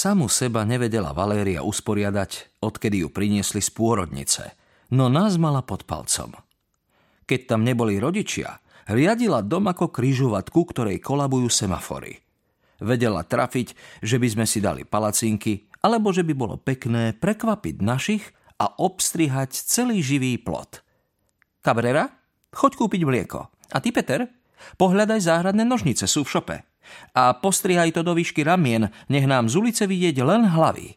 Samu seba nevedela Valéria usporiadať, odkedy ju priniesli z pôrodnice, no nás mala pod palcom. Keď tam neboli rodičia, riadila dom ako kryžovatku, ktorej kolabujú semafory. Vedela trafiť, že by sme si dali palacinky, alebo že by bolo pekné prekvapiť našich a obstrihať celý živý plot. Cabrera, choď kúpiť mlieko. A ty, Peter, pohľadaj záhradné nožnice, sú v šope. A postrihaj to do výšky ramien, nech nám z ulice vidieť len hlavy.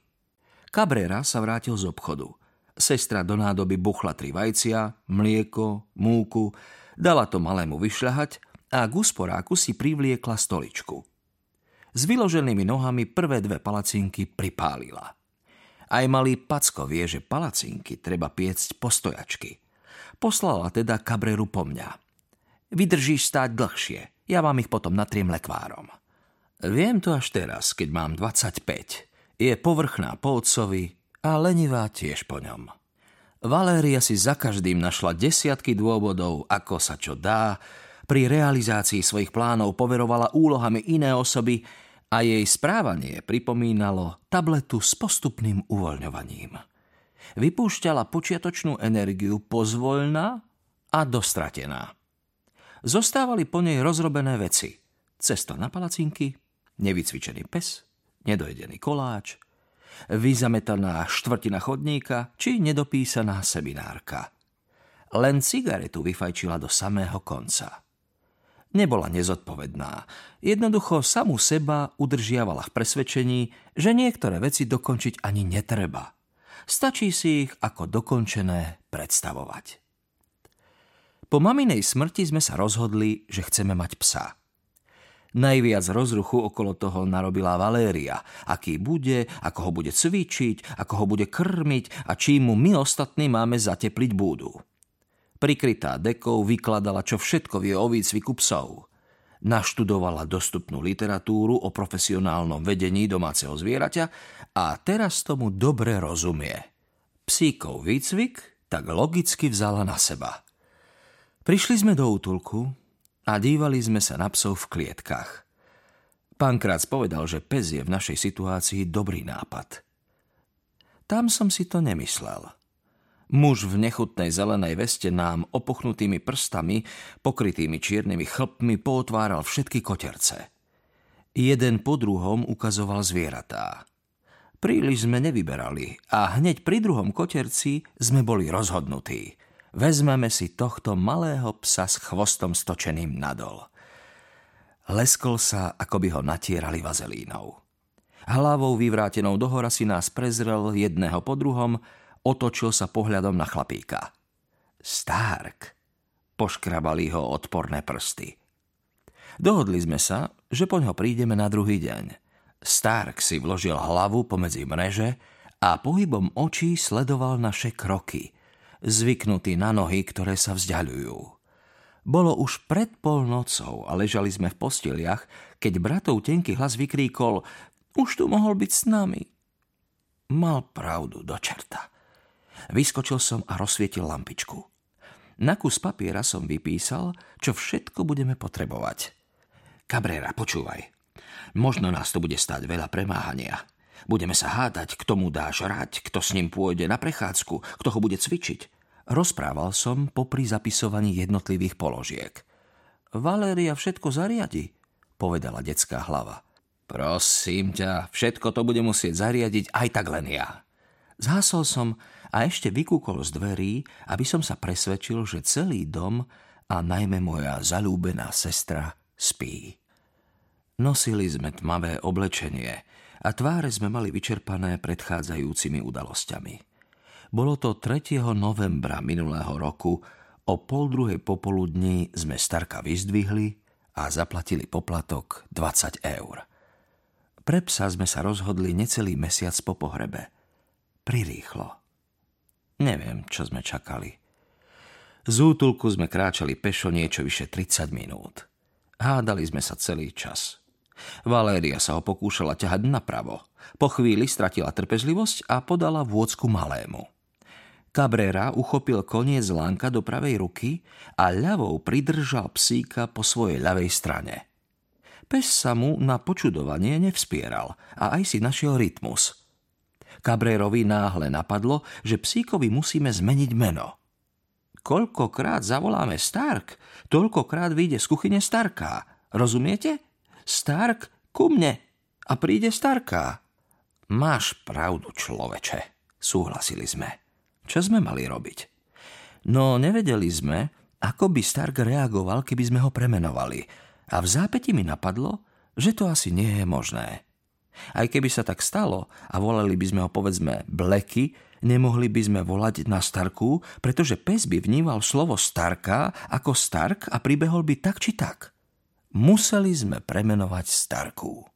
Cabrera sa vrátil z obchodu. Sestra do nádoby buchla tri vajcia, mlieko, múku, dala to malému vyšľahať a k usporáku si privliekla stoličku. S vyloženými nohami prvé dve palacinky pripálila. Aj malý Packo vie, že palacinky treba piecť postojačky. Poslala teda kabreru po mňa. Vydržíš stáť dlhšie, ja vám ich potom natriem lekvárom. Viem to až teraz, keď mám 25. Je povrchná po otcovi a lenivá tiež po ňom. Valéria si za každým našla desiatky dôvodov, ako sa čo dá, pri realizácii svojich plánov poverovala úlohami iné osoby a jej správanie pripomínalo tabletu s postupným uvoľňovaním. Vypúšťala počiatočnú energiu pozvoľná a dostratená. Zostávali po nej rozrobené veci. Cesta na palacinky, nevycvičený pes, nedojedený koláč, vyzametaná štvrtina chodníka či nedopísaná seminárka. Len cigaretu vyfajčila do samého konca. Nebola nezodpovedná. Jednoducho samú seba udržiavala v presvedčení, že niektoré veci dokončiť ani netreba. Stačí si ich ako dokončené predstavovať. Po maminej smrti sme sa rozhodli, že chceme mať psa. Najviac rozruchu okolo toho narobila Valéria, aký bude, ako ho bude cvičiť, ako ho bude krmiť a čím mu my ostatní máme zatepliť búdu prikrytá dekou vykladala, čo všetko vie o výcviku psov. Naštudovala dostupnú literatúru o profesionálnom vedení domáceho zvieraťa a teraz tomu dobre rozumie. Psíkov výcvik tak logicky vzala na seba. Prišli sme do útulku a dívali sme sa na psov v klietkach. Pán Krác povedal, že pes je v našej situácii dobrý nápad. Tam som si to nemyslel. Muž v nechutnej zelenej veste nám opuchnutými prstami, pokrytými čiernymi chlpmi, pootváral všetky koterce. Jeden po druhom ukazoval zvieratá. Príliš sme nevyberali a hneď pri druhom koterci sme boli rozhodnutí. Vezmeme si tohto malého psa s chvostom stočeným nadol. Leskol sa, ako by ho natierali vazelínou. Hlavou vyvrátenou dohora si nás prezrel jedného po druhom, Otočil sa pohľadom na chlapíka. Stark. Poškrabali ho odporné prsty. Dohodli sme sa, že po ňo prídeme na druhý deň. Stark si vložil hlavu pomedzi mreže a pohybom očí sledoval naše kroky, zvyknutý na nohy, ktoré sa vzdialujú. Bolo už pred polnocou a ležali sme v posteliach, keď bratov tenký hlas vykríkol Už tu mohol byť s nami. Mal pravdu do čerta. Vyskočil som a rozsvietil lampičku. Na kus papiera som vypísal, čo všetko budeme potrebovať. Cabrera, počúvaj. Možno nás to bude stať veľa premáhania. Budeme sa hádať, kto mu dá žrať, kto s ním pôjde na prechádzku, kto ho bude cvičiť. Rozprával som popri zapisovaní jednotlivých položiek. Valéria všetko zariadi, povedala detská hlava. Prosím ťa, všetko to bude musieť zariadiť aj tak len ja. Zhasol som a ešte vykúkol z dverí, aby som sa presvedčil, že celý dom a najmä moja zalúbená sestra spí. Nosili sme tmavé oblečenie a tváre sme mali vyčerpané predchádzajúcimi udalosťami. Bolo to 3. novembra minulého roku, o pol druhej popoludní sme Starka vyzdvihli a zaplatili poplatok 20 eur. Pre psa sme sa rozhodli necelý mesiac po pohrebe. Prirýchlo. Neviem, čo sme čakali. Z útulku sme kráčali pešo niečo vyše 30 minút. Hádali sme sa celý čas. Valéria sa ho pokúšala ťahať napravo. Po chvíli stratila trpezlivosť a podala vôcku malému. Cabrera uchopil koniec lánka do pravej ruky a ľavou pridržal psíka po svojej ľavej strane. Pes sa mu na počudovanie nevspieral a aj si našiel rytmus. Kabrérovi náhle napadlo, že psíkovi musíme zmeniť meno. Koľkokrát zavoláme Stark, toľkokrát vyjde z kuchyne Starká. Rozumiete? Stark ku mne a príde Starká. Máš pravdu, človeče, súhlasili sme. Čo sme mali robiť? No nevedeli sme, ako by Stark reagoval, keby sme ho premenovali. A v zápäti mi napadlo, že to asi nie je možné. Aj keby sa tak stalo a volali by sme ho povedzme Bleky, nemohli by sme volať na Starku, pretože pes by vnímal slovo Starka ako Stark a pribehol by tak či tak. Museli sme premenovať Starku.